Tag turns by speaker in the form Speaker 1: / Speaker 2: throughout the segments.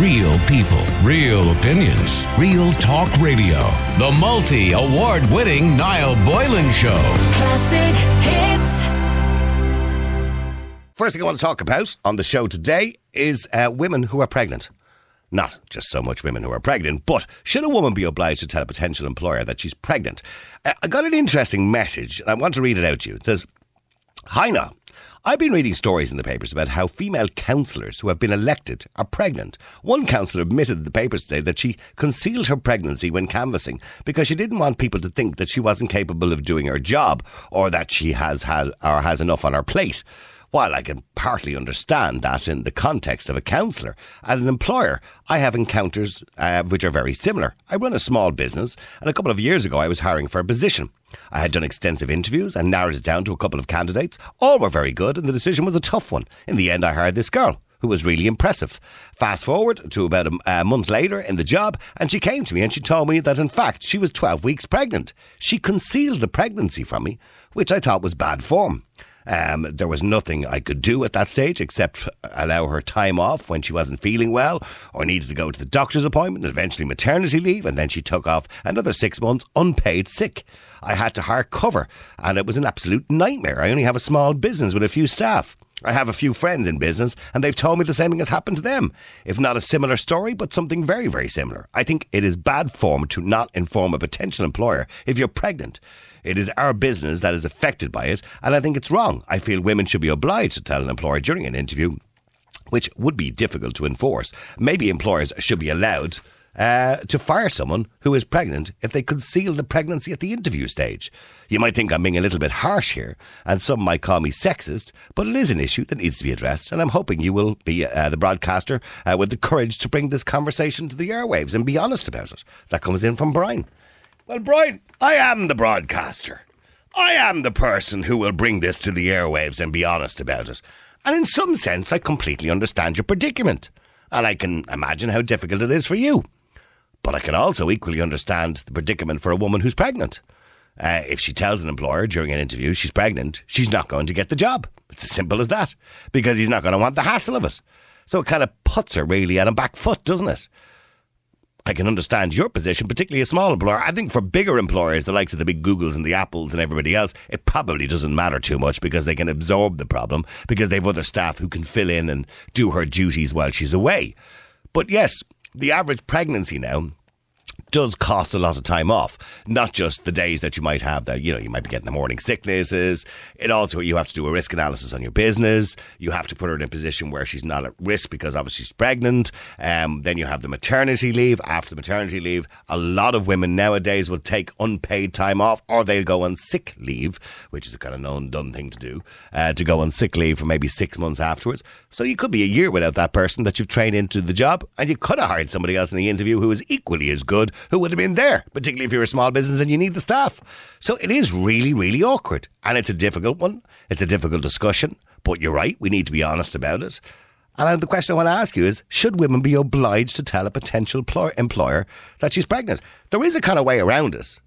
Speaker 1: Real people, real opinions, real talk radio. The multi award winning Niall Boylan Show.
Speaker 2: Classic hits.
Speaker 3: First thing I want to talk about on the show today is uh, women who are pregnant. Not just so much women who are pregnant, but should a woman be obliged to tell a potential employer that she's pregnant? Uh, I got an interesting message, and I want to read it out to you. It says, Hi, now. I've been reading stories in the papers about how female councillors who have been elected are pregnant. One councillor admitted in the papers today that she concealed her pregnancy when canvassing because she didn't want people to think that she wasn't capable of doing her job or that she has had or has enough on her plate. While I can partly understand that in the context of a councillor, as an employer, I have encounters uh, which are very similar. I run a small business, and a couple of years ago I was hiring for a position. I had done extensive interviews and narrowed it down to a couple of candidates. All were very good, and the decision was a tough one. In the end, I hired this girl who was really impressive. Fast forward to about a, a, month later in the job, and she came to me and she told me that in fact she was 12 weeks pregnant. She concealed the pregnancy from me, which I thought was bad form. Um, there was nothing I could do at that stage except allow her time off when she wasn't feeling well or needed to go to the doctor's appointment and eventually maternity leave. And then she took off another six months unpaid sick. I had to hire cover and it was an absolute nightmare. I only have a small business with a few staff. I have a few friends in business, and they've told me the same thing has happened to them. If not a similar story, but something very, very similar. I think it is bad form to not inform a potential employer if you're pregnant. It is our business that is affected by it, and I think it's wrong. I feel women should be obliged to tell an employer during an interview, which would be difficult to enforce. Maybe employers should be allowed uh, to fire someone who is pregnant if they conceal the pregnancy at the interview stage. You might think I'm being a little bit harsh here, and some might call me sexist, but it is an issue that needs to be addressed, and I'm hoping you will be uh, the broadcaster uh, with the courage to bring this conversation to the airwaves and be honest about it. That comes in from Brian. Well, Brian, I am the broadcaster. I am the person who will bring this to the airwaves and be honest about it. And in some sense, I completely understand your predicament. And I can imagine how difficult it is for you. But I can also equally understand the predicament for a woman who's pregnant. Uh, if she tells an employer during an interview she's pregnant, she's not going to get the job. It's as simple as that, because he's not going to want the hassle of it. So it kind of puts her really on a back foot, doesn't it? I can understand your position, particularly a small employer. I think for bigger employers, the likes of the big Googles and the Apples and everybody else, it probably doesn't matter too much because they can absorb the problem because they've other staff who can fill in and do her duties while she's away. But yes, the average pregnancy now does cost a lot of time off. Not just the days that you might have that, you know, you might be getting the morning sicknesses. It also, you have to do a risk analysis on your business. You have to put her in a position where she's not at risk because obviously she's pregnant. Um, then you have the maternity leave. After the maternity leave, a lot of women nowadays will take unpaid time off or they'll go on sick leave, which is a kind of known done thing to do, uh, to go on sick leave for maybe six months afterwards. So you could be a year without that person that you've trained into the job and you could have hired somebody else in the interview who is equally as good who would have been there, particularly if you're a small business and you need the staff. So it is really, really awkward. And it's a difficult one. It's a difficult discussion. But you're right, we need to be honest about it. And the question I want to ask you is should women be obliged to tell a potential employer that she's pregnant? There is a kind of way around it.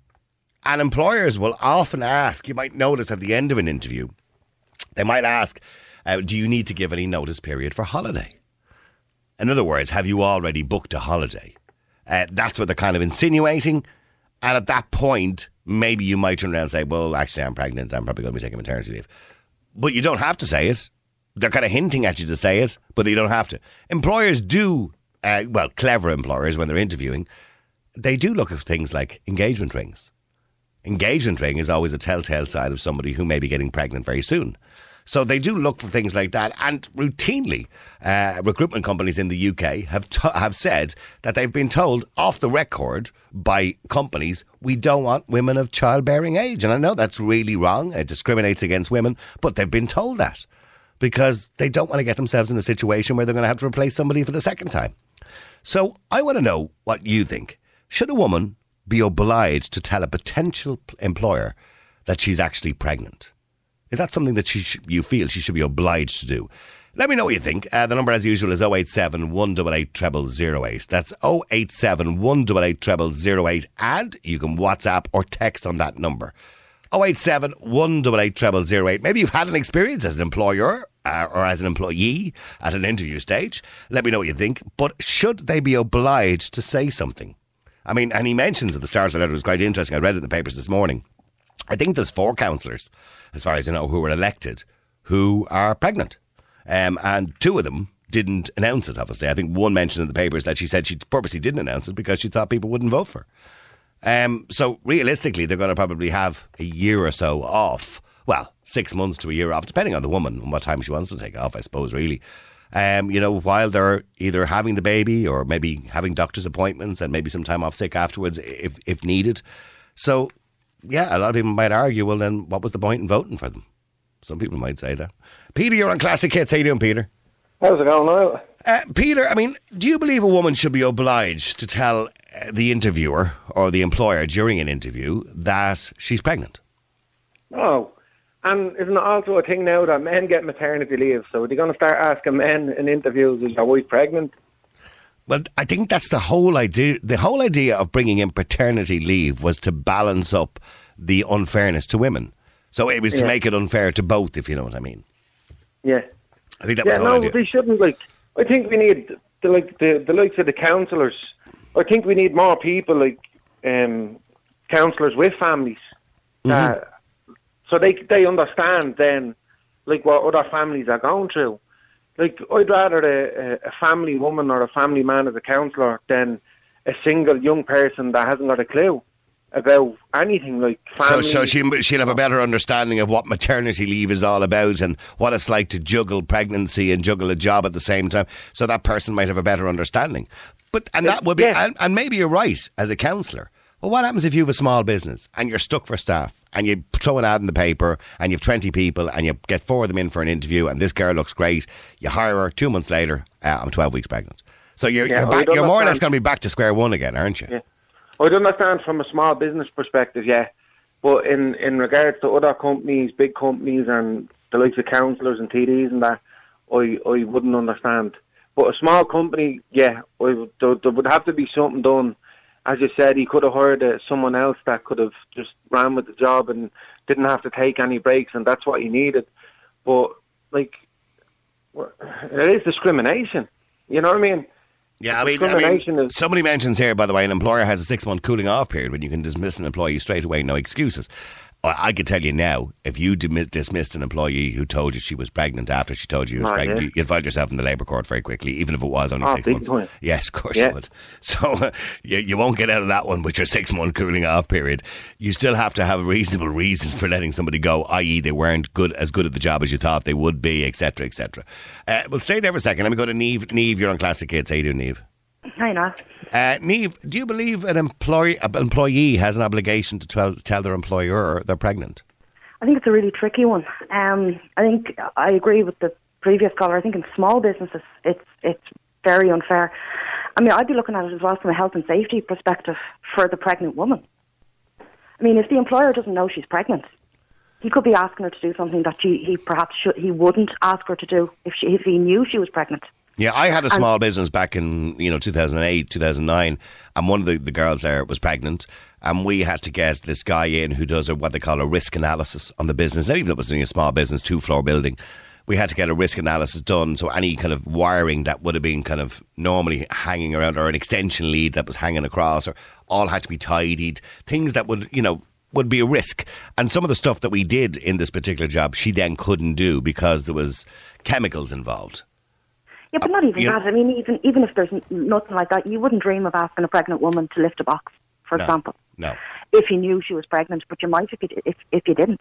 Speaker 3: And employers will often ask, you might notice at the end of an interview, they might ask, uh, do you need to give any notice period for holiday? In other words, have you already booked a holiday? Uh, that's what they're kind of insinuating. And at that point, maybe you might turn around and say, well, actually, I'm pregnant. I'm probably going to be taking maternity leave. But you don't have to say it. They're kind of hinting at you to say it, but you don't have to. Employers do, uh, well, clever employers, when they're interviewing, they do look at things like engagement rings. Engagement ring is always a telltale sign of somebody who may be getting pregnant very soon. So they do look for things like that, and routinely, uh, recruitment companies in the UK have have said that they've been told off the record by companies we don't want women of childbearing age, and I know that's really wrong. It discriminates against women, but they've been told that because they don't want to get themselves in a situation where they're going to have to replace somebody for the second time. So I want to know what you think. Should a woman be obliged to tell a potential employer that she's actually pregnant? Is that something that she sh- you feel she should be obliged to do? Let me know what you think. Uh, the number, as usual, is 087 188 0008. That's 087 188 0008. And you can WhatsApp or text on that number. 087 188 0008. Maybe you've had an experience as an employer uh, or as an employee at an interview stage. Let me know what you think. But should they be obliged to say something? I mean, and he mentions at the start of the letter, it was quite interesting. I read it in the papers this morning. I think there's four councillors, as far as I know, who were elected who are pregnant. Um, and two of them didn't announce it, obviously. I think one mentioned in the papers that she said she purposely didn't announce it because she thought people wouldn't vote for her. Um, so realistically, they're going to probably have a year or so off. Well, six months to a year off, depending on the woman and what time she wants to take off, I suppose, really. Um, you know, while they're either having the baby or maybe having doctor's appointments and maybe some time off sick afterwards if, if needed. So, yeah, a lot of people might argue, well, then what was the point in voting for them? Some people might say that. Peter, you're on Classic Hits. How you doing, Peter?
Speaker 2: How's it going, Niall?
Speaker 3: Uh, Peter, I mean, do you believe a woman should be obliged to tell uh, the interviewer or the employer during an interview that she's pregnant?
Speaker 2: No. And isn't it also a thing now that men get maternity leave? So are they going to start asking men in interviews, is your wife pregnant?
Speaker 3: Well, I think that's the whole idea. The whole idea of bringing in paternity leave was to balance up the unfairness to women. So it was to make it unfair to both, if you know what I mean.
Speaker 2: Yeah.
Speaker 3: I think that
Speaker 2: Yeah,
Speaker 3: was the whole
Speaker 2: no,
Speaker 3: idea.
Speaker 2: they shouldn't. Like, I think we need the like the, the likes of the councillors. I think we need more people like um, councillors with families,
Speaker 3: Mm-hmm.
Speaker 2: so they they understand then like what other families are going through. Like, I'd rather a, a- family woman or a family man as a councillor than a single young person that hasn't got a clue about anything like
Speaker 3: So, so she, she'll have a better understanding of what maternity leave is all about and what it's like to juggle pregnancy and juggle a job at the same time. So that person might have a better understanding. But and that would be,
Speaker 2: Yeah.
Speaker 3: and, and maybe you're right as a councillor. Well, what happens if you have a small business and you're stuck for staff and you throw an ad in the paper and you have 20 people and you get four of them in for an interview and this girl looks great. You hire her two months later, uh, I'm 12 weeks pregnant. So you're,
Speaker 2: Yeah,
Speaker 3: you're, back, you're more or less going to be back to square one again, aren't you?
Speaker 2: Yeah. I'd understand from a small business perspective, yeah. But in, in regards to other companies, big companies and the likes of councillors and TDs and that, I, I wouldn't understand. But a small company, yeah, I, there, there would have to be something done. As you said, he could have hired uh, someone else that could have just ran with the job and didn't have to take any breaks, and that's what he needed. But, like, it is discrimination. You know what I mean?
Speaker 3: Yeah, I mean, I
Speaker 2: Discrimination
Speaker 3: mean
Speaker 2: is-
Speaker 3: somebody mentions here, by the way, an employer has a six month cooling off period when you can dismiss an employee straight away, no excuses. I I could tell you now, if you dismissed an employee who told you she was pregnant after she told you she was
Speaker 2: Oh,
Speaker 3: pregnant,
Speaker 2: yeah.
Speaker 3: you- you'd find yourself in the labour court very quickly, even if it was only
Speaker 2: Oh,
Speaker 3: six months.
Speaker 2: time.
Speaker 3: Yes, of course
Speaker 2: Yeah.
Speaker 3: you would. So uh, you, you won't get out of that one with your six month cooling off period. You still have to have a reasonable reason for letting somebody go, i.e., they weren't good as good at the job as you thought they would be, etc., etc. Uh, well, stay there for a second. Let me go to Neve. Neve, you're on Classic Hits. How you doing, Neve?
Speaker 4: Hi, Niall.
Speaker 3: Uh, Neve, do you believe an employee, an employee has an obligation to tell, tell their employer they're pregnant?
Speaker 4: I think it's a really tricky one. Um, I think I agree with the previous caller. I think in small businesses, it's it's very unfair. I mean, I'd be looking at it as well from a health and safety perspective for the pregnant woman. I mean, if the employer doesn't know she's pregnant, he could be asking her to do something that she, he perhaps should, he wouldn't ask her to do if she, if he knew she was pregnant.
Speaker 3: Yeah, I had a um, small business back in you know 2008, 2009, and one of the, the girls there was pregnant, and we had to get this guy in who does a, what they call a risk analysis on the business. Even though it was only a small business, two floor building, we had to get a risk analysis done. So any kind of wiring that would have been kind of normally hanging around, or an extension lead that was hanging across, or all had to be tidied. Things that would you know would be a risk. And some of the stuff that we did in this particular job, she then couldn't do because there was chemicals involved.
Speaker 4: Yeah, but not even that. I mean, even even if there's nothing like that, you wouldn't dream of asking a pregnant woman to lift a box, for
Speaker 3: No.
Speaker 4: example.
Speaker 3: No.
Speaker 4: if you knew she was pregnant, but you might if you, if, if you didn't.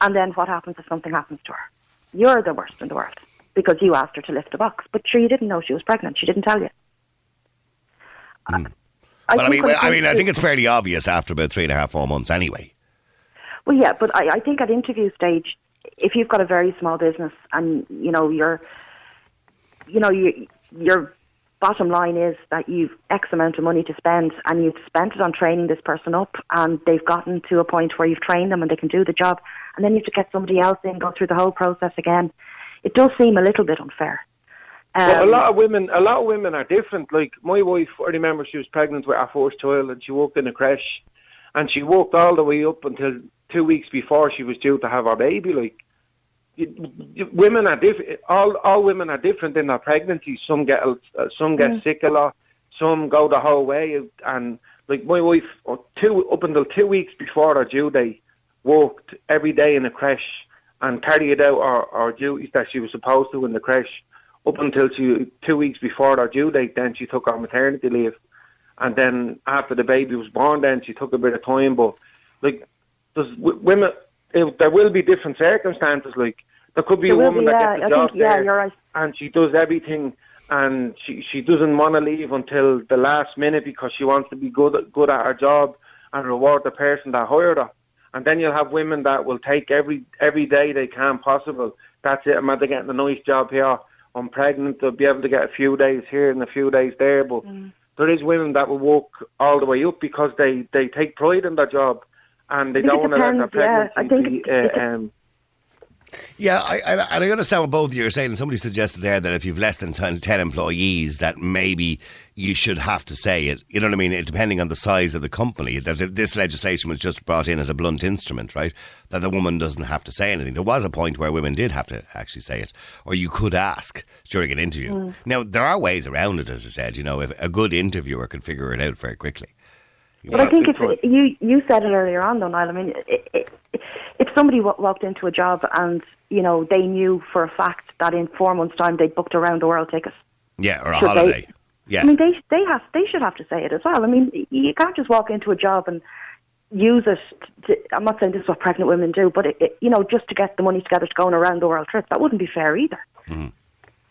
Speaker 4: And then what happens if something happens to her? You're the worst in the world because you asked her to lift a box, but sure, you didn't know she was pregnant. She didn't tell you.
Speaker 3: Hmm. Well, I mean,
Speaker 4: it
Speaker 3: I mean, I think it's fairly obvious after about three and a half, four months, anyway.
Speaker 4: Well, yeah, but I, I think at interview stage, if you've got a very small business and you know you're, you know, you, your bottom line is that you've X amount of money to spend, and you've spent it on training this person up, and they've gotten to a point where you've trained them and they can do the job, and then you have to get somebody else in, go through the whole process again. It does seem a little bit unfair.
Speaker 2: But a
Speaker 4: Um,
Speaker 2: lot of women, a lot of women are different. Like my wife, I remember she was pregnant with our first child, and she worked in a creche, and she worked all the way up until two weeks before she was due to have her baby. Like, women are different. All all women are different in their pregnancy. Some get uh, some get
Speaker 4: Mm.
Speaker 2: sick a lot. Some go the whole way. And like my wife, or two up until two weeks before her due date, worked every day in a creche and carried out our, our duties that she was supposed to in the creche up until she two weeks before her due date. Then she took her maternity leave, and then after the baby was born, then she took a bit of time. But like, there's w- women. It, there will be different circumstances. Like there could be
Speaker 4: There
Speaker 2: a woman
Speaker 4: be,
Speaker 2: that
Speaker 4: yeah.
Speaker 2: gets a job
Speaker 4: think, yeah,
Speaker 2: there
Speaker 4: you're right.
Speaker 2: and she does everything and she she doesn't want to leave until the last minute because she wants to be good good at her job and reward the person that hired her. And then you'll have women that will take every every day they can possible. That's it. I'm after getting a nice job here. I'm pregnant. They'll be able to get a few days here and a few days there. But
Speaker 4: Mm.
Speaker 2: there is women that will walk all the way up because they they take pride in their job and they don't want to let their
Speaker 4: depends, yeah. I
Speaker 2: pregnancy
Speaker 4: think
Speaker 2: be,
Speaker 4: it-
Speaker 2: uh,
Speaker 4: it-
Speaker 2: um,
Speaker 3: Yeah, I, I, and I understand what both of you are saying. And somebody suggested there that if you've less than 10, 10 employees, that maybe you should have to say it. You know what I mean? It, depending on the size of the company, that this legislation was just brought in as a blunt instrument, right? That the woman doesn't have to say anything. There was a point where women did have to actually say it, or you could ask during an interview.
Speaker 4: Mm.
Speaker 3: Now, there are ways around it, as I said. You know, if a good interviewer can figure it out very quickly.
Speaker 4: But I think it's you. You said it earlier on, though, Niall. I mean, it, it, if somebody wa- walked into a job and you know they knew for a fact that in four months' time they'd booked a round the world ticket,
Speaker 3: Yeah, or a
Speaker 4: Should they-
Speaker 3: holiday. Yeah.
Speaker 4: I mean, they they have they should have to say it as well. I mean, you can't just walk into a job and use it. To, I'm not saying this is what pregnant women do, but it, it, you know, just to get the money together to go on a round the world trip, that wouldn't be fair either. Mm-hmm.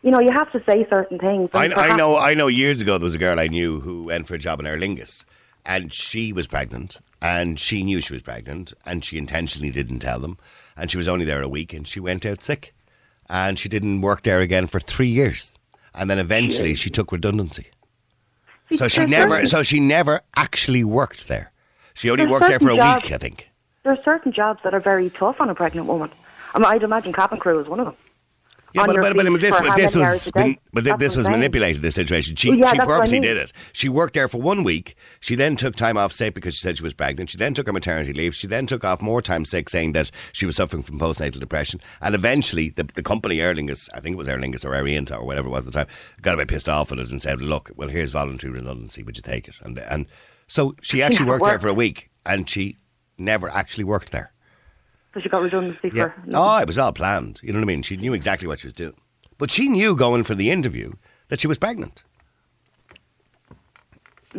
Speaker 4: You know, you have to say certain things.
Speaker 3: I, I know. I know. Years ago, there was a girl I knew who went for a job in Aer Lingus, and she was pregnant, and she knew she was pregnant, and she intentionally didn't tell them, and she was only there a week, and she went out sick, and she didn't work there again for three years, and then eventually she took redundancy. So she never.
Speaker 4: certain-
Speaker 3: So she never actually worked there. She only worked there for a
Speaker 4: certain
Speaker 3: week, I think.
Speaker 4: there are certain jobs that are very tough on a pregnant woman. I mean, I'd imagine cabin crew is one of them.
Speaker 3: Yeah, but, but, but, this,
Speaker 4: for
Speaker 3: but
Speaker 4: how
Speaker 3: this was
Speaker 4: day.
Speaker 3: but
Speaker 4: That's
Speaker 3: this was
Speaker 4: saying.
Speaker 3: manipulated. This situation, she
Speaker 4: Well, yeah,
Speaker 3: she
Speaker 4: what I
Speaker 3: purposely
Speaker 4: mean.
Speaker 3: did it. She worked there for one week. She then took time off sick because she said she was pregnant. She then took her maternity leave. She then took off more time sick, saying that she was suffering from postnatal depression. And eventually, the, the company Aer Lingus, I think it was Aer Lingus or Aer Rianta or whatever it was at the time, got a bit pissed off with it and said, "Look, well, here's voluntary redundancy. Would you take it?" And and so she actually
Speaker 4: never
Speaker 3: worked there for a week, and she never actually worked there.
Speaker 4: So she got redundancy
Speaker 3: Yeah.
Speaker 4: for.
Speaker 3: Oh, it was all planned. You know what I mean? She knew exactly what she was doing. But she knew going for the interview that she was pregnant.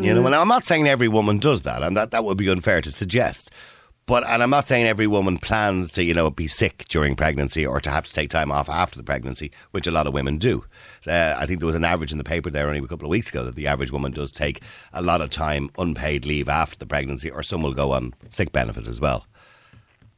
Speaker 3: You know, and I'm not saying every woman does that, and that, that would be unfair to suggest. But and I'm not saying every woman plans to, you know, be sick during pregnancy or to have to take time off after the pregnancy, which a lot of women do. Uh, I think there was an average in the paper there only a couple of weeks ago that the average woman does take a lot of time unpaid leave after the pregnancy, or some will go on sick benefit as well.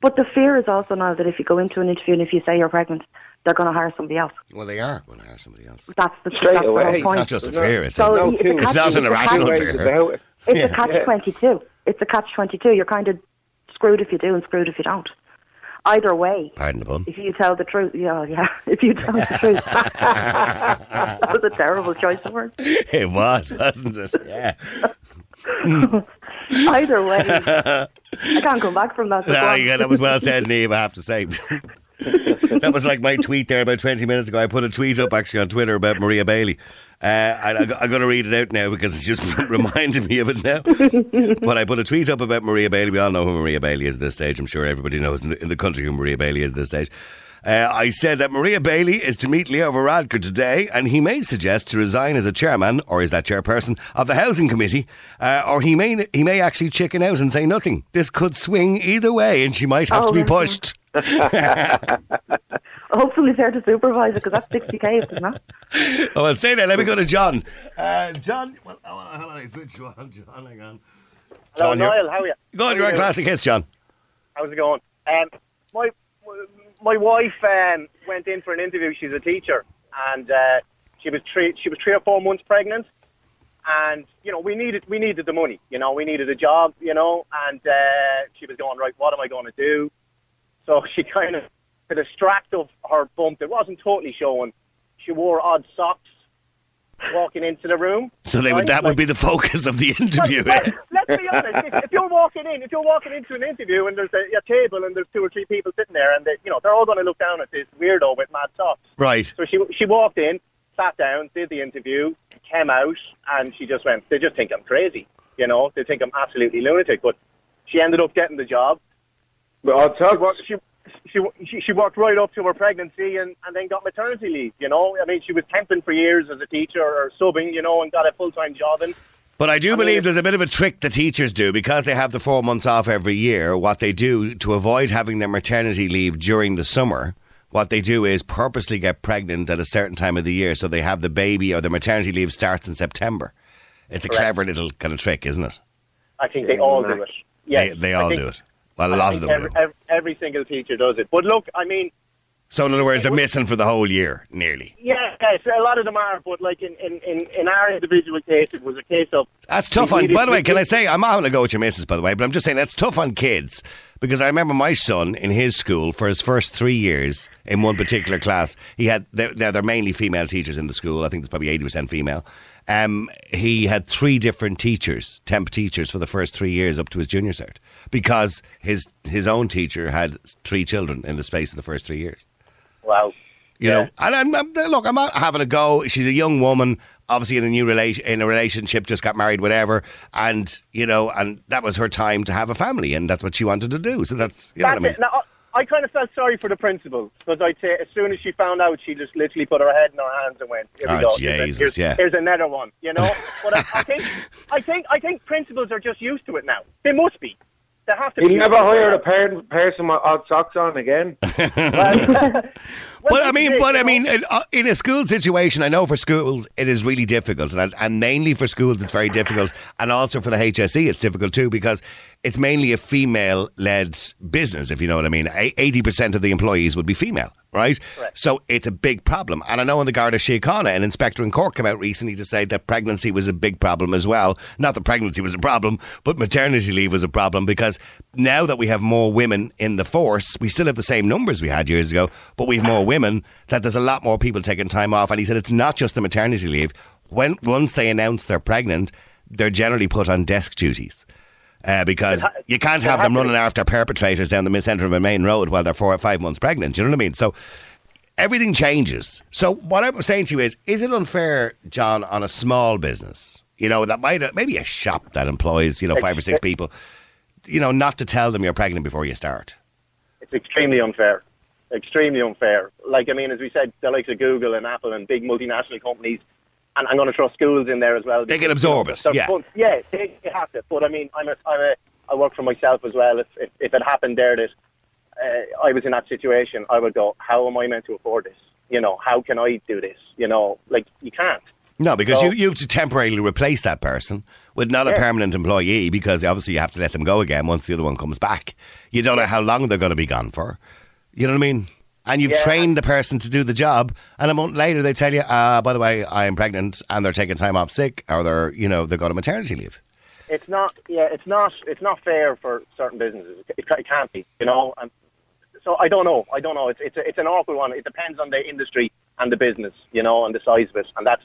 Speaker 4: But the fear is also now that if you go into an interview and if you say you're pregnant, they're going to hire somebody else.
Speaker 3: Well, they are going to hire somebody else.
Speaker 4: That's the
Speaker 2: Straight
Speaker 4: that's
Speaker 2: away.
Speaker 4: The
Speaker 2: It's
Speaker 3: It's not just a fear. It's,
Speaker 4: So
Speaker 2: No,
Speaker 4: it's, a
Speaker 3: it's not an
Speaker 4: a
Speaker 3: irrational fear.
Speaker 2: it.
Speaker 4: It's
Speaker 3: Yeah.
Speaker 4: a catch twenty two. It's a catch twenty two. You're kind of screwed if you do and screwed if you don't. Either way,
Speaker 3: Pardon the pun.
Speaker 4: if you tell the truth, yeah, yeah. If you tell the truth, that was a terrible choice of words.
Speaker 3: It was, wasn't it? Yeah.
Speaker 4: Either way, I can't come back from that.
Speaker 3: yeah, that was well said, Neve, I have to say. that was like my tweet there about 20 minutes ago. I put a tweet up actually on Twitter about Maria Bailey. Uh, and I, I'm going to read it out now because it's just reminding me of it now. but I put a tweet up about Maria Bailey. We all know who Maria Bailey is at this stage. I'm sure everybody knows in the, in the country who Maria Bailey is at this stage. Uh, I said that Maria Bailey is to meet Leo Varadkar today, and he may suggest to resign as a chairman, or is that chairperson, of the housing committee, uh, or he may he may actually chicken out and say nothing. This could swing either way, and she might have
Speaker 4: Oh,
Speaker 3: to be pushed.
Speaker 4: Hopefully, there to supervise it because that's sixty k, isn't it?
Speaker 3: Oh, well, stay there. Let me go to John. Uh, John, well, oh, hold on, I switch you on. John, hang on.
Speaker 5: Hello,
Speaker 3: John, you're-
Speaker 5: Niall. How are you?
Speaker 3: Go on,
Speaker 5: How
Speaker 3: you're on
Speaker 5: you doing?
Speaker 3: classic hits, John.
Speaker 5: How's it going? Um, my my wife um, went in for an interview. She's a teacher, and uh, she was three she was three or four months pregnant. And you know, we needed we needed the money. You know, we needed a job. You know, and uh, she was going right. What am I going to do? So she kind of to distract of her bump. It wasn't totally showing. She wore odd socks. Walking into the room.
Speaker 3: So they
Speaker 5: right?
Speaker 3: would, that would
Speaker 5: Like-
Speaker 3: be the focus of the interview.
Speaker 5: Well, well, let's be honest. If, if you're walking in, if you're walking into an interview and there's a, a table and there's two or three people sitting there, and they, you know they're all going to look down at this weirdo with mad socks.
Speaker 3: right.
Speaker 5: So she she walked in, sat down, did the interview, came out, and she just went. They just think I'm crazy. You know, they think I'm absolutely lunatic. But she ended up getting the job.
Speaker 2: But I'll
Speaker 5: She
Speaker 2: talk.
Speaker 5: worked, she, she, she, she worked right up to her pregnancy and, and then got maternity leave, you know. I mean, she was temping for years as a teacher or subbing, you know, and got a full-time job in.
Speaker 3: But I do
Speaker 5: I
Speaker 3: believe
Speaker 5: if-
Speaker 3: there's a bit of a trick the teachers do because they have the four months off every year. What they do to avoid having their maternity leave during the summer, what they do is purposely get pregnant at a certain time of the year so they have the baby or the maternity leave starts in September. It's a
Speaker 5: Correct.
Speaker 3: clever little kind of trick, isn't it?
Speaker 5: I think they all do it. Yes,
Speaker 3: they, they all
Speaker 5: think-
Speaker 3: do it. Well, a lot of them
Speaker 5: every,
Speaker 3: do.
Speaker 5: every, every single teacher does it. But look, I mean,
Speaker 3: So, in other words, they're missing for the whole year, nearly.
Speaker 5: yeah, yes, a lot of them are, but like in, in, in, in our individual case, it was a case of
Speaker 3: That's tough on. By the way, can I say I'm not having to go with your missus, by the way, but I'm just saying that's tough on kids because I remember my son in his school for his first three years in one particular class. He had they're, they're mainly female teachers in the school. I think there's probably eighty percent female. Um, he had three different teachers, temp teachers, for the first three years up to his junior cert because his his own teacher had three children in the space of the first three years.
Speaker 5: wow.
Speaker 3: You
Speaker 5: Yeah.
Speaker 3: know, and I'm, I'm, look, I'm not having a go. She's a young woman, obviously in a new relation, in a relationship, just got married, whatever, and you know, and that was her time to have a family, and that's what she wanted to do. So that's you know
Speaker 5: That's
Speaker 3: what I mean.
Speaker 5: Now, I, I kind of felt sorry for the principal because I'd say as soon as she found out, she just literally put her head in her hands and went, "Here we
Speaker 3: Oh,
Speaker 5: go. Here's
Speaker 3: Jesus,
Speaker 5: here's,
Speaker 3: yeah.
Speaker 5: here's another one." You know. But I, I think, I think, I think principals are just used to it now. They must be. They have to.
Speaker 2: He'll never
Speaker 5: used
Speaker 2: hire a per- person with odd socks on again.
Speaker 5: Well,
Speaker 3: But I mean, but I mean, in, uh, in a school situation, I know for schools it is really difficult, and, and mainly for schools it's very difficult, and also for the HSE it's difficult too because it's mainly a female-led business. If you know what I mean, eighty percent of the employees would be female, right?
Speaker 5: Correct.
Speaker 3: So it's a big problem, and I know in the Garda Síochána, an inspector in Cork came out recently to say that pregnancy was a big problem as well. Not that pregnancy was a problem, but maternity leave was a problem because now that we have more women in the force, we still have the same numbers we had years ago, but we have more women. That there's a lot more people taking time off, and he said it's not just the maternity leave. When once they announce they're pregnant, they're generally put on desk duties. Uh, because
Speaker 5: ha-
Speaker 3: you can't have them running after perpetrators down the mid centre of a main road while they're four or five months pregnant. Do you know what I mean? So everything changes. So what I'm saying to you is, is it unfair, John, on a small business? You know, that might maybe a shop that employs you know five or six people. You know, not to tell them you're pregnant before you start.
Speaker 5: It's extremely unfair. Extremely unfair. Like, I mean, as we said, the likes of Google and Apple and big multinational companies, and I'm going to throw schools in there as well.
Speaker 3: They can absorb it, yeah.
Speaker 5: fun- Yeah, they, have to. But I mean, I'm a, I'm a, I work for myself as well. If, if, if it happened there that uh, I was in that situation, I would go, how am I meant to afford this? You know, how can I do this? You know, like, you can't.
Speaker 3: No, because
Speaker 5: So-
Speaker 3: you you have to temporarily replace that person with not a permanent employee because obviously you have to let them go again once the other one comes back. You don't know how long they're going to be gone for. You know what I mean? And you've
Speaker 5: Yeah.
Speaker 3: trained the person to do the job, and a month later they tell you, uh, by the way, I am pregnant, and they're taking time off sick, or they're you know they're going on maternity leave.
Speaker 5: it's not yeah it's not it's not fair for certain businesses it, it can't be you know and so I don't know I don't know it's it's a, it's an awkward one it depends on the industry and the business you know and the size of it and that's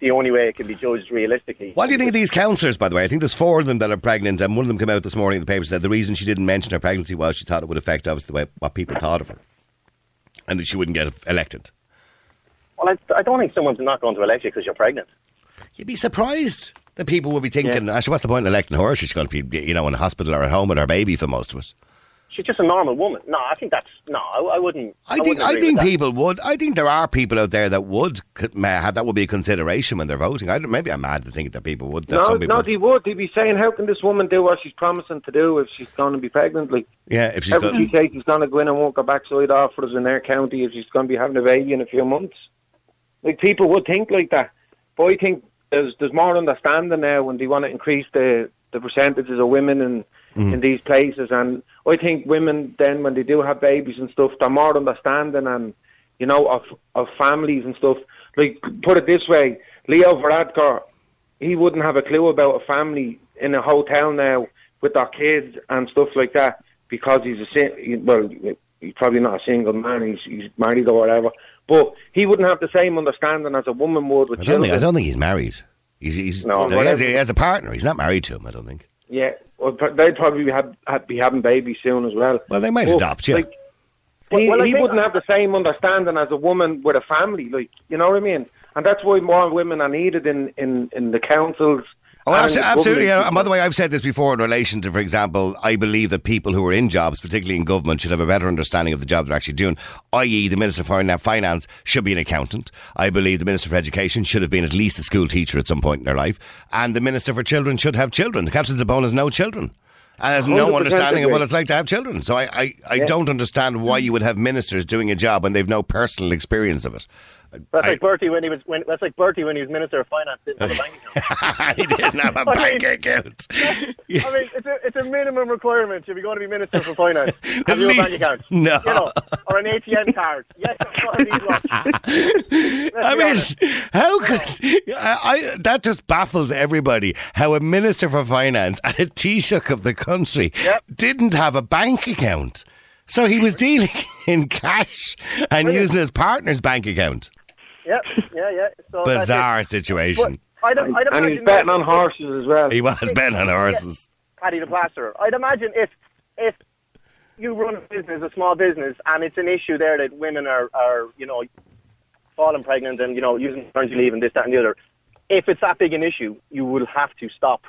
Speaker 5: the only way it can be judged realistically
Speaker 3: What do you think of these councillors, by the way? I think there's four of them that are pregnant, and one of them came out this morning in the paper said the reason she didn't mention her pregnancy was she thought it would affect obviously the way, what people thought of her, and that she wouldn't get elected.
Speaker 5: well I, I don't think someone's not going to elect you because you're pregnant
Speaker 3: You'd be surprised that people would be thinking, actually, what's the point in electing her? She's going to be, you know, in a hospital or at home with her baby for most of it.
Speaker 5: She's just a normal woman no I think that's no I, I wouldn't
Speaker 3: I think
Speaker 5: wouldn't
Speaker 3: I think
Speaker 5: with that.
Speaker 3: people would. I think there are people out there that would could- may have that would be a consideration when they're voting. I don't, maybe I'm mad to think that people would. That
Speaker 2: No,
Speaker 3: some people
Speaker 2: no,
Speaker 3: would.
Speaker 2: he would. He'd be saying, "How can this woman do what she's promising to do if she's going to be pregnant?" Like,
Speaker 3: yeah, if she's
Speaker 2: how
Speaker 3: got,
Speaker 2: she say she's going to go in and walk her backside off for us in their county if she's going to be having a baby in a few months? Like, people would think like that. But I think there's there's more understanding now when they want to increase the the percentages of women in in these places, and I think women then when they do have babies and stuff, they're more understanding and you know of of families and stuff. Like, put it this way, Leo Varadkar, he wouldn't have a clue about a family in a hotel now with their kids and stuff like that because he's a well, he's probably not a single man. He's he's married or whatever. But he wouldn't have the same understanding as a woman would with
Speaker 3: I don't,
Speaker 2: children.
Speaker 3: think, I don't think he's married. He's, he's
Speaker 2: No,
Speaker 3: no, he, has, he has a partner. He's not married to him, I don't think.
Speaker 2: Yeah, well, they'd probably be, have, have, be having babies soon as well.
Speaker 3: Well, they might
Speaker 2: But,
Speaker 3: adopt, yeah.
Speaker 2: Like, he
Speaker 5: Well, I
Speaker 2: he wouldn't have the same understanding as a woman with a family, like you know what I mean. And that's why more women are needed in in, in the councils.
Speaker 3: Oh,
Speaker 2: and
Speaker 3: absolutely. Yeah. And by the way, I've said this before in relation to, for example, I believe that people who are in jobs, particularly in government, should have a better understanding of the job they're actually doing. I.e., the Minister for Fin- Finance should be an accountant. I believe the Minister for Education should have been at least a school teacher at some point in their life. And the Minister for Children should have children. The Katherine Zappone has no children. And has no understanding of what it's like to have children. So I, I, I don't understand why you would have ministers doing a job when they've no personal experience of it.
Speaker 5: That's
Speaker 3: I-
Speaker 5: like Bertie when he was when that's like Bertie when he was Minister of Finance didn't have a bank account.
Speaker 3: he didn't have a bank
Speaker 5: mean-
Speaker 3: account.
Speaker 5: I mean, it's a it's a minimum requirement if you're going to be Minister for Finance. Have you a bank account?
Speaker 3: no.
Speaker 5: You know, or an ATM card. Yes, that's what these lots.
Speaker 3: I mean,
Speaker 5: honest.
Speaker 3: how could I, I? That just baffles everybody. How a minister for finance and a Taoiseach of the country
Speaker 5: Yep.
Speaker 3: didn't have a bank account, so he was dealing in cash and
Speaker 5: Brilliant.
Speaker 3: using his partner's bank account.
Speaker 5: Yep, yeah, yeah. So that's it.
Speaker 3: Bizarre
Speaker 5: But
Speaker 3: situation.
Speaker 5: I'd, I'd
Speaker 2: and
Speaker 5: imagine
Speaker 2: he's betting on horses as well.
Speaker 3: He was betting on horses.
Speaker 5: Paddy the plasterer. I'd imagine if if you run a business, a small business, and it's an issue there that women are, are you know falling pregnant and you know using maternity leave and this, that, and the other. If it's that big an issue, you will have to stop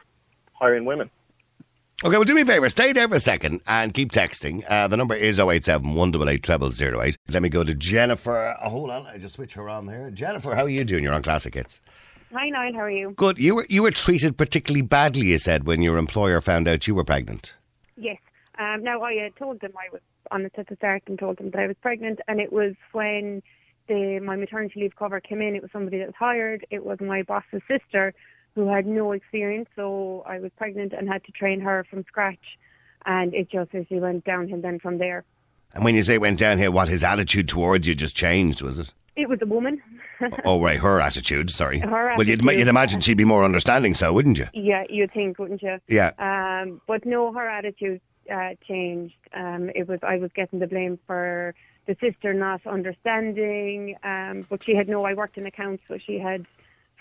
Speaker 5: hiring women.
Speaker 3: Okay, well, do me a favour. Stay there for a second and keep texting. Uh, the number is 087 188 0008. Let me go to Jennifer. Oh, hold on, I just switch her on there. Jennifer, how are you doing? You're on Classic Hits.
Speaker 6: Hi, Niall. How are you?
Speaker 3: Good. You were you were treated particularly badly, you said, when your employer found out you were pregnant.
Speaker 6: Yes. Um, now, I had told them I was at the start and told them that I was pregnant, and it was when the my maternity leave cover came in. It was somebody that was hired. It was my boss's sister who had no experience, so I was pregnant and had to train her from scratch, and it just actually went downhill then from there.
Speaker 3: And when you say went downhill, what his attitude towards you just changed, was it?
Speaker 6: It was a woman.
Speaker 3: oh, right, her attitude. Sorry.
Speaker 6: Her
Speaker 3: well, you'd, you'd imagine she'd be more understanding, so wouldn't you?
Speaker 6: yeah, you'd think, wouldn't you?
Speaker 3: Yeah.
Speaker 6: Um, but no, her attitude uh, changed. Um, it was I was getting the blame for the sister not understanding, um, but she had no. I worked in accounts, so she had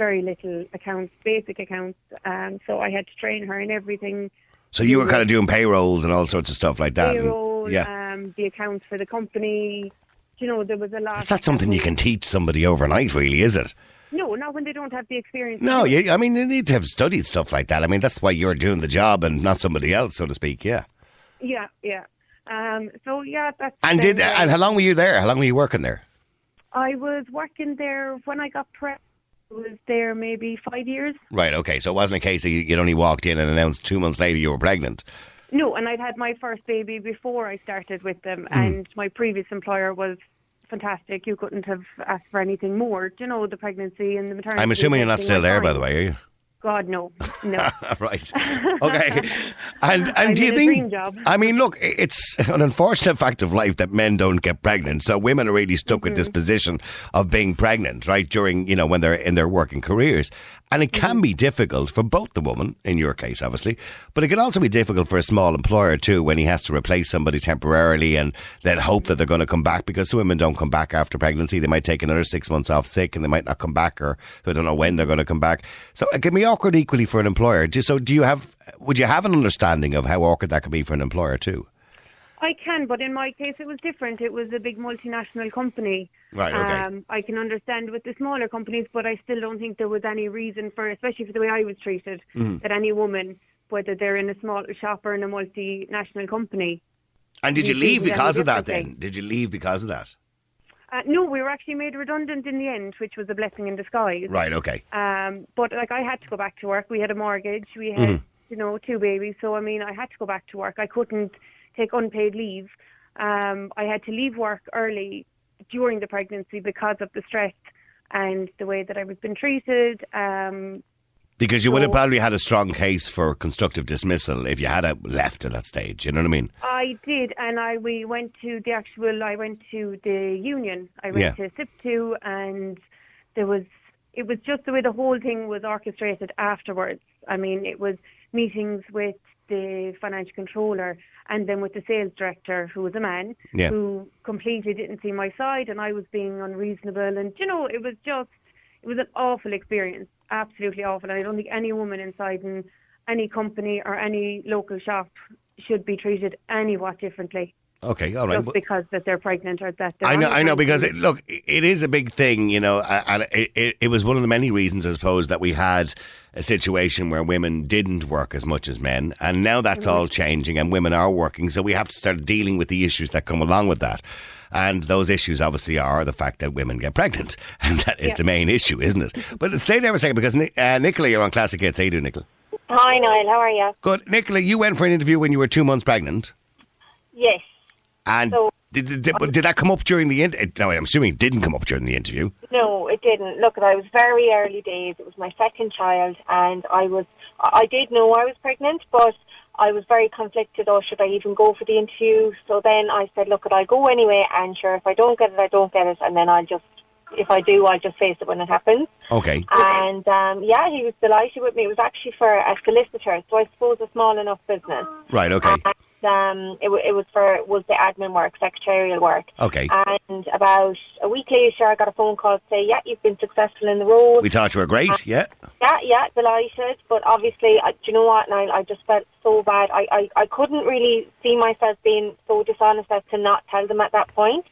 Speaker 6: very little accounts, basic accounts. Um, so I had to train her in everything.
Speaker 3: So you were kind of doing payrolls and all sorts of stuff like that. and- yeah.
Speaker 6: um, the accounts for the company. You know, there was a lot.
Speaker 3: Is that something you can teach somebody overnight, really, is it?
Speaker 6: No, not when they don't have the experience.
Speaker 3: No, you, I mean, you need to have studied stuff like that. I mean, that's why you're doing the job and not somebody else, so to speak, yeah.
Speaker 6: Yeah, yeah. Um, so yeah, that's.
Speaker 3: And did
Speaker 6: uh,
Speaker 3: and how long were you there? How long were you working there?
Speaker 6: I was working there when I got pregnant. Was there maybe five years.
Speaker 3: Right, okay. So it wasn't a case that you- you'd only walked in and announced two months later you were pregnant.
Speaker 6: No, and I'd had my first baby before I started with them,
Speaker 3: Hmm.
Speaker 6: and my previous employer was fantastic. You couldn't have asked for anything more. Do you know the pregnancy and the maternity?
Speaker 3: I'm assuming you're not still there, by the way, are you?
Speaker 6: God, no, no.
Speaker 3: right. Okay. And and do you think? I mean, look, it's an unfortunate fact of life that men don't get pregnant. So women are really stuck with this
Speaker 6: Mm-hmm.
Speaker 3: position of being pregnant, right? During you know when they're in their working careers, and it
Speaker 6: Mm-hmm.
Speaker 3: can be difficult for both the woman, in your case, obviously, but it can also be difficult for a small employer too when he has to replace somebody temporarily and then hope that they're going to come back because some women don't come back after pregnancy. They might take another six months off sick and they might not come back, or they don't know when they're going to come back. So it can be awkward equally for an employer. So do you have? Would you have an understanding of how awkward that can be for an employer too?
Speaker 6: I can, but in my case, it was different. It was a big multinational company.
Speaker 3: Right, okay.
Speaker 6: Um, I can understand with the smaller companies, but I still don't think there was any reason for, especially for the way I was treated,
Speaker 3: Mm-hmm.
Speaker 6: that any woman, whether they're in a small shop or in a multinational company,
Speaker 3: And did you leave because of that? Then did you leave because of that?
Speaker 6: Uh, no, we were actually made redundant in the end, which was a blessing in disguise.
Speaker 3: Right. Okay.
Speaker 6: Um, but like I had to go back to work. We had a mortgage. We had,
Speaker 3: Mm-hmm.
Speaker 6: you know, two babies. So I mean, I had to go back to work. I couldn't take unpaid leave. Um, I had to leave work early during the pregnancy because of the stress and the way that I was being treated. Um,
Speaker 3: Because you would have probably had a strong case for constructive dismissal if you had uh, left at that stage. You know what I mean?
Speaker 6: I did, and I we went to the actual. I went to the union. I went
Speaker 3: Yeah.
Speaker 6: to SIPTU, and there was. It was just the way the whole thing was orchestrated afterwards. I mean, it was meetings with the financial controller and then with the sales director who was a man
Speaker 3: Yeah.
Speaker 6: who completely didn't see my side and I was being unreasonable. And you know it was just it was an awful experience absolutely awful. And I don't think any woman inside in any company or any local shop should be treated any what differently
Speaker 3: Okay, all right.
Speaker 6: just because that they're pregnant or that they're
Speaker 3: I know, I know, because it, look, it is a big thing, you know, and it, it, it was one of the many reasons, I suppose, that we had a situation where women didn't work as much as men, and now that's all changing, and women are working, so we have to start dealing with the issues that come along with that. And those issues obviously are the fact that women get pregnant, and that is
Speaker 6: Yeah.
Speaker 3: the main issue, isn't it? But stay there for a second because Ni- uh, Nicola, you're on Classic Hits. How you doing, Nicola?
Speaker 7: Hi, Niall. How are you?
Speaker 3: Good, Nicola. You went for an interview when you were two months pregnant,
Speaker 7: Yes.
Speaker 3: And
Speaker 7: So-
Speaker 3: did, did, did, that come up during the interview? No, I'm assuming it didn't come up during the interview.
Speaker 7: No, it didn't. Look, I was very early days. It was my second child, and I was. I did know I was pregnant, but I was very conflicted. Oh, should I even go for the interview? So then I said, look, I'll go anyway, and sure, if I don't get it, I don't get it, and then I'll just. If I do, I'll just face it when it happens.
Speaker 3: Okay.
Speaker 7: And um, yeah, he was delighted with me. It was actually for a solicitor, so I suppose a small enough business.
Speaker 3: Right, okay.
Speaker 7: And um, it, it was for it was the admin work, secretarial work.
Speaker 3: Okay.
Speaker 7: And about a week later, I got a phone call to say, "Yeah, you've been successful in the role."
Speaker 3: We thought you were great, yeah.
Speaker 7: yeah, yeah, delighted. But obviously, I, do you know what? Niall? I just felt so bad. I, I, I couldn't really see myself being so dishonest as to not tell them at that point.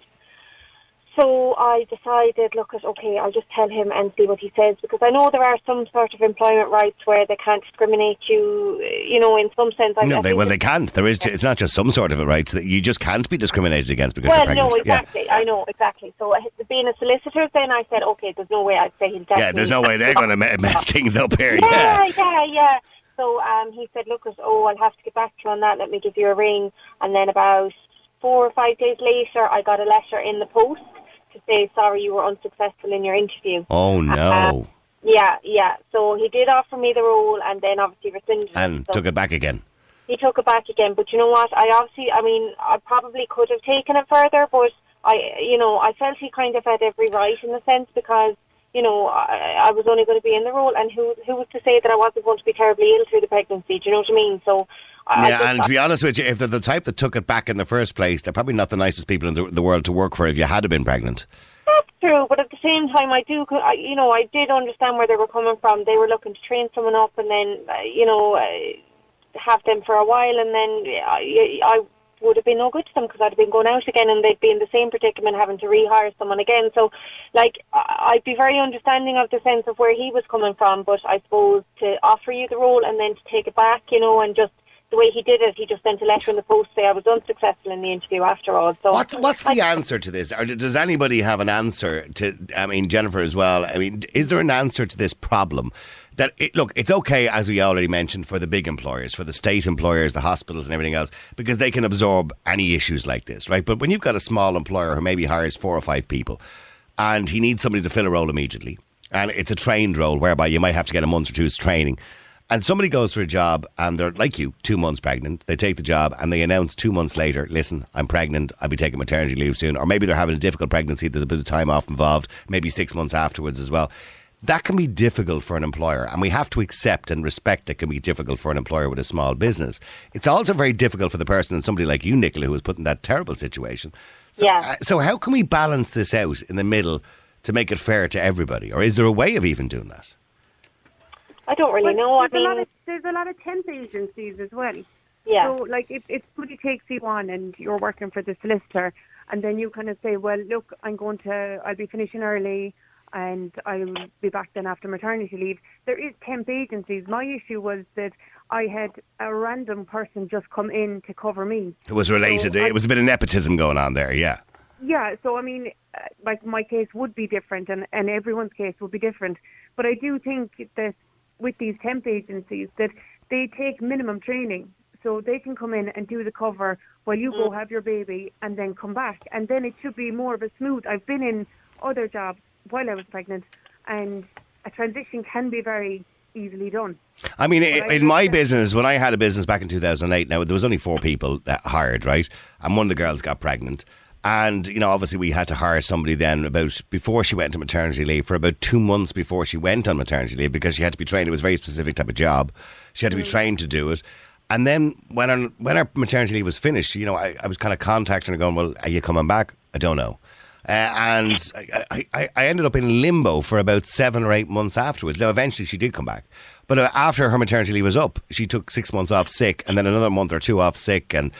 Speaker 7: So I decided, look, at okay, I'll just tell him and see what he says because I know there are some sort of employment rights where they can't discriminate you. You know, in some sense. I,
Speaker 3: No, they, well, they can't. There is. It's not just some sort of a rights That you just can't be discriminated against because
Speaker 7: Well,
Speaker 3: you're
Speaker 7: no,
Speaker 3: pregnant.
Speaker 7: exactly. I know exactly. So uh, being a solicitor, then I said, okay, there's no way I'd say he'll
Speaker 3: yeah. Yeah, there's no way they're going to mess things up here.
Speaker 7: Yeah,
Speaker 3: Yeah.
Speaker 7: yeah, yeah. So um, he said, look, oh, I'll have to get back to you on that. Let me give you a ring. And then about four or five days later, I got a letter in the post say, sorry, you were unsuccessful in your interview.
Speaker 3: Oh uh, no!
Speaker 7: Yeah, yeah. So he did offer me the role and then obviously rescinded it.
Speaker 3: and
Speaker 7: So
Speaker 3: took it back again.
Speaker 7: he took it back again. But you know what? I obviously, I mean, I probably could have taken it further, but I, you know, I felt he kind of had every right in a sense because, you know, I, I was only going to be in the role, and who, who was to say that I wasn't going to be terribly ill through the pregnancy? Do you know what I mean? So, I,
Speaker 3: Yeah, and to be honest with you, if they're the type that took it back in the first place, they're probably not the nicest people in the, the world to work for. If you had been pregnant,
Speaker 7: That's true, but at the same time, I do, I, you know, I did understand where they were coming from. They were looking to train someone up and then, uh, you know, uh, have them for a while, and then I, I would have been no good to them because I'd have been going out again, and they'd be in the same predicament, having to rehire someone again. So, like, I'd be very understanding of the sense of where he was coming from, but I suppose to offer you the role and then to take it back, you know, and just. The way he did it, he just sent a letter in the post say I was unsuccessful in the interview after all. So
Speaker 3: what's what's the answer to this? Or does anybody have an answer to? I mean, Jennifer as well. I mean, is there an answer to this problem? That it, look, it's okay as we already mentioned for the big employers, for the state employers, the hospitals, and everything else, because they can absorb any issues like this, right? But when you've got a small employer who maybe hires four or five people, and he needs somebody to fill a role immediately, and it's a trained role whereby you might have to get a month or two's training. And somebody goes for a job and they're like you, two months pregnant. They take the job and they announce two months later, listen, I'm pregnant. I'll be taking maternity leave soon. Or maybe they're having a difficult pregnancy. There's a bit of time off involved, maybe six months afterwards as well. That can be difficult for an employer. And we have to accept and respect that can be difficult for an employer with a small business. It's also very difficult for the person and somebody like you, Nicola, who was put in that terrible situation. So,
Speaker 7: Yeah.
Speaker 3: uh, so how can we balance this out in the middle to make it fair to everybody? Or is there a way of even doing that?
Speaker 7: I don't really know. I
Speaker 6: there's, a lot of, there's a lot of temp agencies as well.
Speaker 7: yeah.
Speaker 6: So, like, if, if somebody takes you on and you're working for the solicitor, and then you kind of say, well, look, I'm going to, I'll be finishing early, and I'll be back then after maternity leave. There is temp agencies. My issue was that I had a random person just come in to cover me.
Speaker 3: It was related.
Speaker 6: So I-
Speaker 3: it was a bit of nepotism going on there, yeah.
Speaker 6: Yeah, so I mean, uh, like my case would be different, and, and everyone's case would be different. But I do think that with these temp agencies, that they take minimum training, so they can come in and do the cover while you go mm. have your baby, and then come back, and then it should be more of a smooth. I've been in other jobs while I was pregnant, and a transition can be very easily done.
Speaker 3: I mean,
Speaker 6: But
Speaker 3: i
Speaker 6: I
Speaker 3: in my
Speaker 6: that-
Speaker 3: business, when I had a business back in 2008, now there was only four people that hired, right? And one of the girls got pregnant. And, you know, obviously we had to hire somebody then about before she went into maternity leave for about two months before she went on maternity leave because she had to be trained. It was a very specific type of job. She had to be trained to do it. and then when her, when her maternity leave was finished, you know, I, I was kind of contacting her, going, "Well, are you coming back?" I don't know. Uh, and I, I, I ended up in limbo for about seven or eight months afterwards. Now, eventually, she did come back, but uh, after her maternity leave was up, she took six months off sick, and then another month or two off sick, and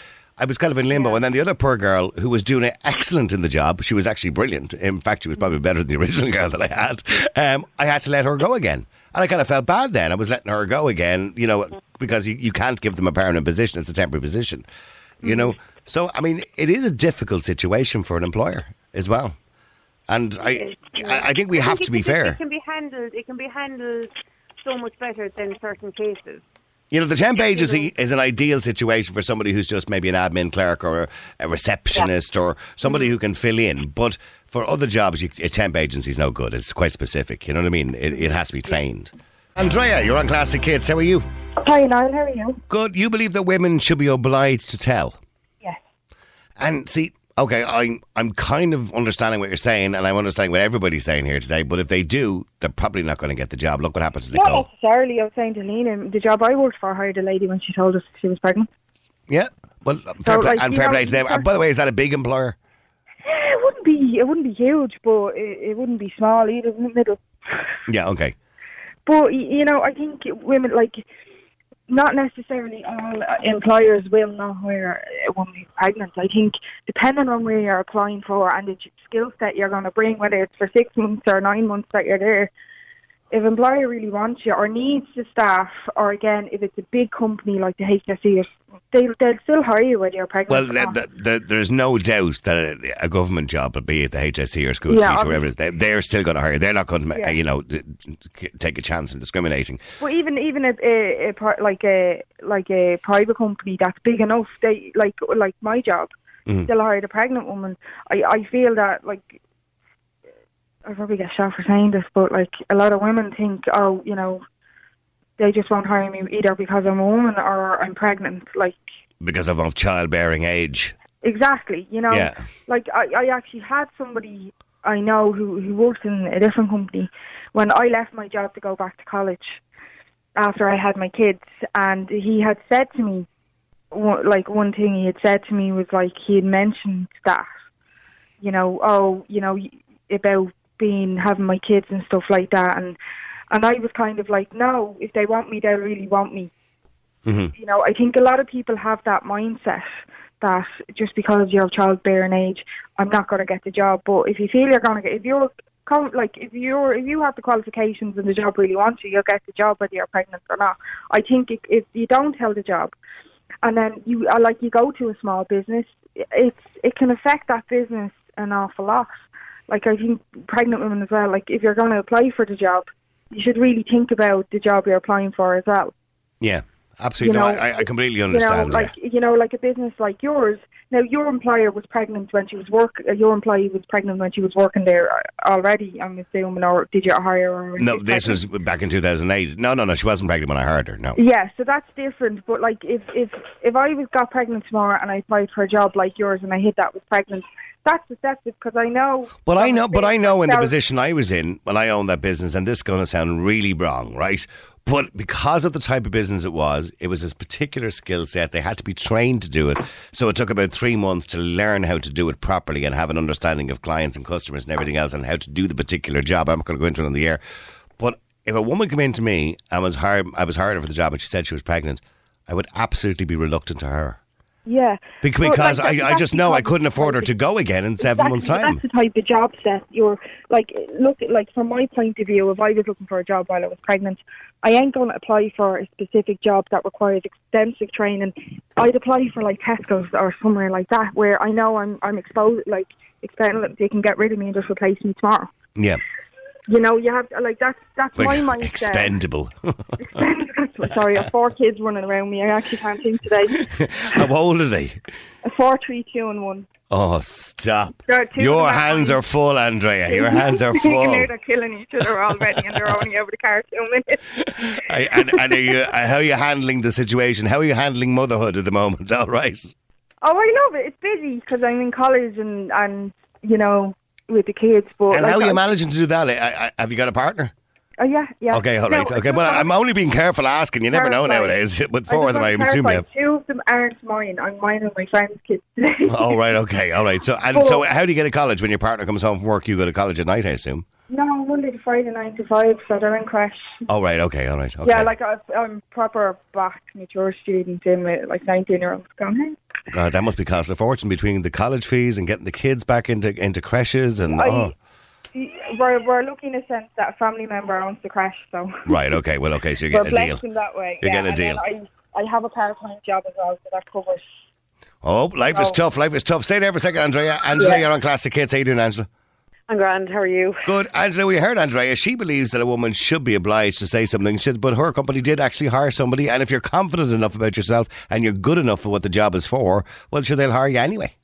Speaker 3: I was kind of in limbo. And then the other poor girl who was doing excellent in the job, she was actually brilliant. In fact, she was probably better than the original girl that I had. Um, I had to let her go again. And I kind of felt bad then. I was letting her go again, you know, because you, you can't give them a permanent position. It's a temporary position, you know. So, I mean, it is a difficult situation for an employer as well. And I, I I think we have to be fair.
Speaker 6: It can be handled. It can be handled so much better than certain cases.
Speaker 3: You know, the temp agency is an ideal situation for somebody who's just maybe an admin clerk or a receptionist or somebody
Speaker 6: Mm-hmm.
Speaker 3: who can fill in. But for other jobs, you, a temp agency is no good. It's quite specific. You know what I mean? It, it has to be trained. Andrea, you're on Classic Hits. How are you?
Speaker 8: Hi, Niall. How are you?
Speaker 3: Good. You believe that women should be obliged to tell?
Speaker 8: Yes.
Speaker 3: And see, okay, I'm I'm kind of understanding what you're saying, and I'm understanding what everybody's saying here today. But if they do, they're probably not going to get the job. Look what happened to
Speaker 8: Not
Speaker 3: Nicole.
Speaker 8: necessarily. I was saying to Lena, the job I worked for hired a lady when she told us she was pregnant.
Speaker 3: Yeah. Well, fair play,
Speaker 8: like,
Speaker 3: and fair
Speaker 8: know,
Speaker 3: play to them. And by the way, is that a big employer?
Speaker 8: It wouldn't be. It wouldn't be huge, but it, it wouldn't be small either. In the middle.
Speaker 3: Yeah. Okay.
Speaker 8: But you know, I think women like not necessarily all employers will not hire a woman who's pregnant. I think depending on where you're applying for and the skill set you're going to bring, whether it's for six months or nine months that you're there, if employer really wants you or needs the staff, or again, if it's a big company like the HSE, they they'll still hire you whether you're
Speaker 3: Well,
Speaker 8: pregnant. or
Speaker 3: th-
Speaker 8: not.
Speaker 3: th- th- there's no doubt that a, a government job, would be it the HSE or school
Speaker 8: Yeah,
Speaker 3: teacher, whoever it is, they, they're still going to hire. They're not going to,
Speaker 8: Yeah.
Speaker 3: you know, take a chance in discriminating.
Speaker 8: Well, even even a, a, a like a like a private company that's big enough, they like like my job,
Speaker 3: Mhm.
Speaker 8: still hire a pregnant woman. I I feel that like I probably get shot for saying this, but like a lot of women think, oh, you know, they just won't hire me either because I'm a woman or I'm pregnant. Like
Speaker 3: Because I'm of childbearing age.
Speaker 8: exactly, you know.
Speaker 3: Yeah.
Speaker 8: Like I, I actually had somebody I know who who works in a different company. When I left my job to go back to college after I had my kids, and he had said to me, like one thing he had said to me was like he had mentioned that, you know, oh, you know, about being having my kids and stuff like that, and and I was kind of like, no, if they want me, they'll really want me.
Speaker 3: Mhm.
Speaker 8: You know, I think a lot of people have that mindset that just because you're of childbearing age, I'm not going to get the job. But if you feel you're going to get, if you're like if you're if you have the qualifications and the job really wants you, you'll get the job whether you're pregnant or not. I think if, if you don't tell the job, and then you uh, like you go to a small business, it's it can affect that business an awful lot. Like I think pregnant women as well. Like if you're going to apply for the job, you should really think about the job you're applying for as well.
Speaker 3: Yeah. Absolutely.
Speaker 8: You
Speaker 3: no,
Speaker 8: know,
Speaker 3: I, I completely
Speaker 8: You
Speaker 3: understand.
Speaker 8: know, like you know, like a business like yours. Now, your employer was pregnant when she was work. Uh, your employee was pregnant when she was working there uh, already. I'm assuming, or did you hire her?
Speaker 3: yeah. No, this
Speaker 8: pregnant?
Speaker 3: was back in 2008. No, no, no. She wasn't pregnant when I hired her. No.
Speaker 8: Yeah, so that's different. But like, if if if I was got pregnant tomorrow and I applied for a job like yours and I hit that was pregnant, that's deceptive because I know.
Speaker 3: But I know, but I know in the position I was in when I owned that business, and this is going to sound really wrong, right? But because of the type of business it was, it was this particular skill set. They had to be trained to do it. So it took about three months to learn how to do it properly and have an understanding of clients and customers and everything else and how to do the particular job. I'm not going to go into it on the air. But if a woman came in to me and was hired, I was hired for the job and she said she was pregnant, I would absolutely be reluctant to hire her.
Speaker 8: Yeah, But,
Speaker 3: Because
Speaker 8: like,
Speaker 3: I, I
Speaker 8: that's
Speaker 3: just know I
Speaker 8: because
Speaker 3: couldn't afford her to go again in seven months' time.
Speaker 8: That's the type of job set you're like. Look, like from my point of view, if I was looking for a job while I was pregnant, I ain't going to apply for a specific job that requires extensive training. I'd apply for like Tesco's or somewhere like that, where I know I'm I'm exposed, like expecting that they can get rid of me and just replace me tomorrow.
Speaker 3: Yeah.
Speaker 8: You know, you have like that's that's
Speaker 3: Like,
Speaker 8: my mindset.
Speaker 3: expendable.
Speaker 8: Expendable. Sorry, I have four kids running around me. I actually can't think today.
Speaker 3: How old are they?
Speaker 8: A four, three, two, and one.
Speaker 3: Oh, stop.
Speaker 8: There are two
Speaker 3: Your hands
Speaker 8: are
Speaker 3: are full, Andrea. Your hands are full.
Speaker 8: They're killing each other already, and they're only over the car two minutes.
Speaker 3: I, and and are you, uh, how are you handling the situation? How are you handling motherhood at the moment? All right.
Speaker 8: Oh, I love it. It's busy because I'm in college and and you know with the kids. But
Speaker 3: And
Speaker 8: like,
Speaker 3: how are you managing to do that? I, I, have you got a partner?
Speaker 8: Oh yeah, yeah.
Speaker 3: Okay, all
Speaker 8: No,
Speaker 3: Okay, but I'm only being careful asking. You never know nowadays.
Speaker 8: But
Speaker 3: four of them, I'm assuming have.
Speaker 8: Two of them aren't mine. I'm mine and my friend's kids today.
Speaker 3: Oh, right. Okay. All right. So, and
Speaker 8: But-
Speaker 3: so, how do you get to college when your partner comes home from work? You go to college at night, I assume.
Speaker 8: no, Monday to Friday, nine to five, so they're in creche.
Speaker 3: Oh, right. Okay. All right. Okay.
Speaker 8: Yeah, like i I'm proper back mature student in with like 19 year olds going, hey.
Speaker 3: God, that must be costing a fortune between the college fees and getting the kids back into into creches and.
Speaker 8: I-
Speaker 3: oh.
Speaker 8: We're, we're lucky in a sense that a family member owns the creche, so
Speaker 3: Right. Okay. Well. Okay. So you're getting a deal.
Speaker 8: that way.
Speaker 3: You're
Speaker 8: yeah.
Speaker 3: getting a
Speaker 8: then I, I have a part time job as well, so that covers.
Speaker 3: Oh, life is tough. Life is tough. Stay there for a second, Andrea. Angela,
Speaker 8: Yeah.
Speaker 3: you're on Classic Hits. How you doing, Angela?
Speaker 9: I'm grand. How are you?
Speaker 3: Good. Angela, we heard Andrea. She believes that a woman should be obliged to say something, She- but her company did actually hire somebody. And if you're confident enough about yourself and you're good enough for what the job is for, well, sure, they'll hire you anyway.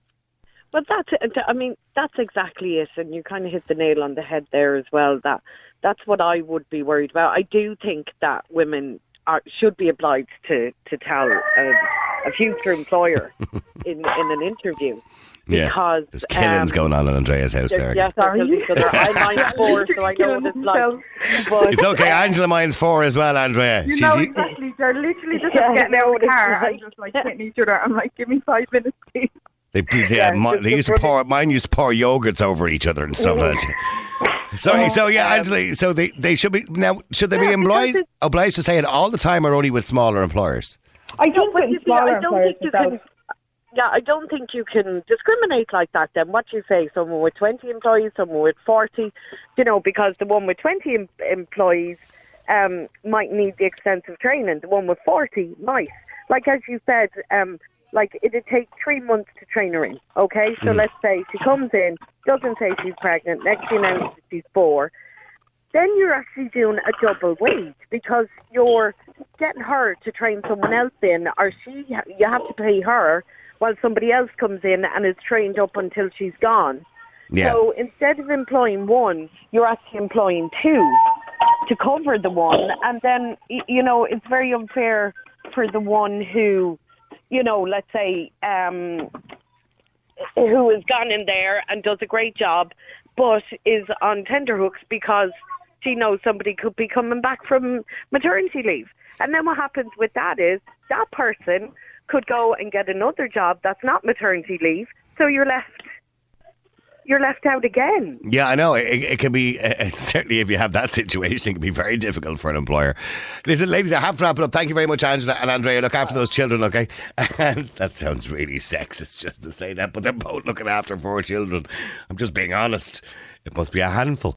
Speaker 9: Well, that's. Uh, I mean, that's exactly it, and you kind of hit the nail on the head there as well. That that's what I would be worried about. I do think that women are should be obliged to to tell a, a future employer in in an interview because
Speaker 3: There's killings
Speaker 9: um,
Speaker 3: going on in Andrea's house there.
Speaker 9: Yes, they're killing each other. I'm four, so I know what it's like. But
Speaker 3: It's okay. Angela mine's four as well, Andrea.
Speaker 8: You
Speaker 3: She's
Speaker 8: know
Speaker 3: e-
Speaker 8: exactly. They're literally just
Speaker 9: Yeah,
Speaker 8: getting
Speaker 9: know
Speaker 8: out of the car
Speaker 9: like.
Speaker 8: and just like hitting each other. I'm like, give me five minutes, please.
Speaker 3: They, they,
Speaker 9: Yeah,
Speaker 3: my- they used to pour. Mine used to pour yogurts over each other and stuff like that. Sorry. So yeah, Angela. So they, they should be now. Should they be
Speaker 9: Yeah, because
Speaker 3: obliged obliged to say it all the time, or only with smaller employers?
Speaker 8: I
Speaker 9: No,
Speaker 8: think
Speaker 9: but
Speaker 8: with
Speaker 9: you see,
Speaker 8: smaller
Speaker 9: I don't
Speaker 8: employers
Speaker 9: think you
Speaker 8: myself.
Speaker 9: can. Yeah, I don't think you can discriminate like that. Then what do you say, someone with twenty employees, someone with forty, you know, because the one with twenty em- employees um, might need the extensive training. The one with forty might. Like as you said, um, like it'd take three months to train her in. Okay, so let's say she comes in, doesn't say she's pregnant, next she announces she's four. Then you're actually doing a double wage because you're getting her to train someone else in, or she you have to pay her while somebody else comes in and is trained up until she's gone.
Speaker 3: Yeah.
Speaker 9: So instead of employing one, you're actually employing two to cover the one, and then you know it's very unfair for the one who, you know, let's say um, who has gone in there and does a great job, but is on tenterhooks because she knows somebody could be coming back from maternity leave. And then what happens with that is that person could go and get another job that's not maternity leave, so you're left you're left out again.
Speaker 3: Yeah, I know. It, it can be, uh, certainly if you have that situation, it can be very difficult for an employer. Listen, ladies, I have to wrap it up. Thank you very much, Angela and Andrea. Look after those children, okay? And that sounds really sexist just to say that, but they're both looking after four children. I'm just being honest. It must be a handful.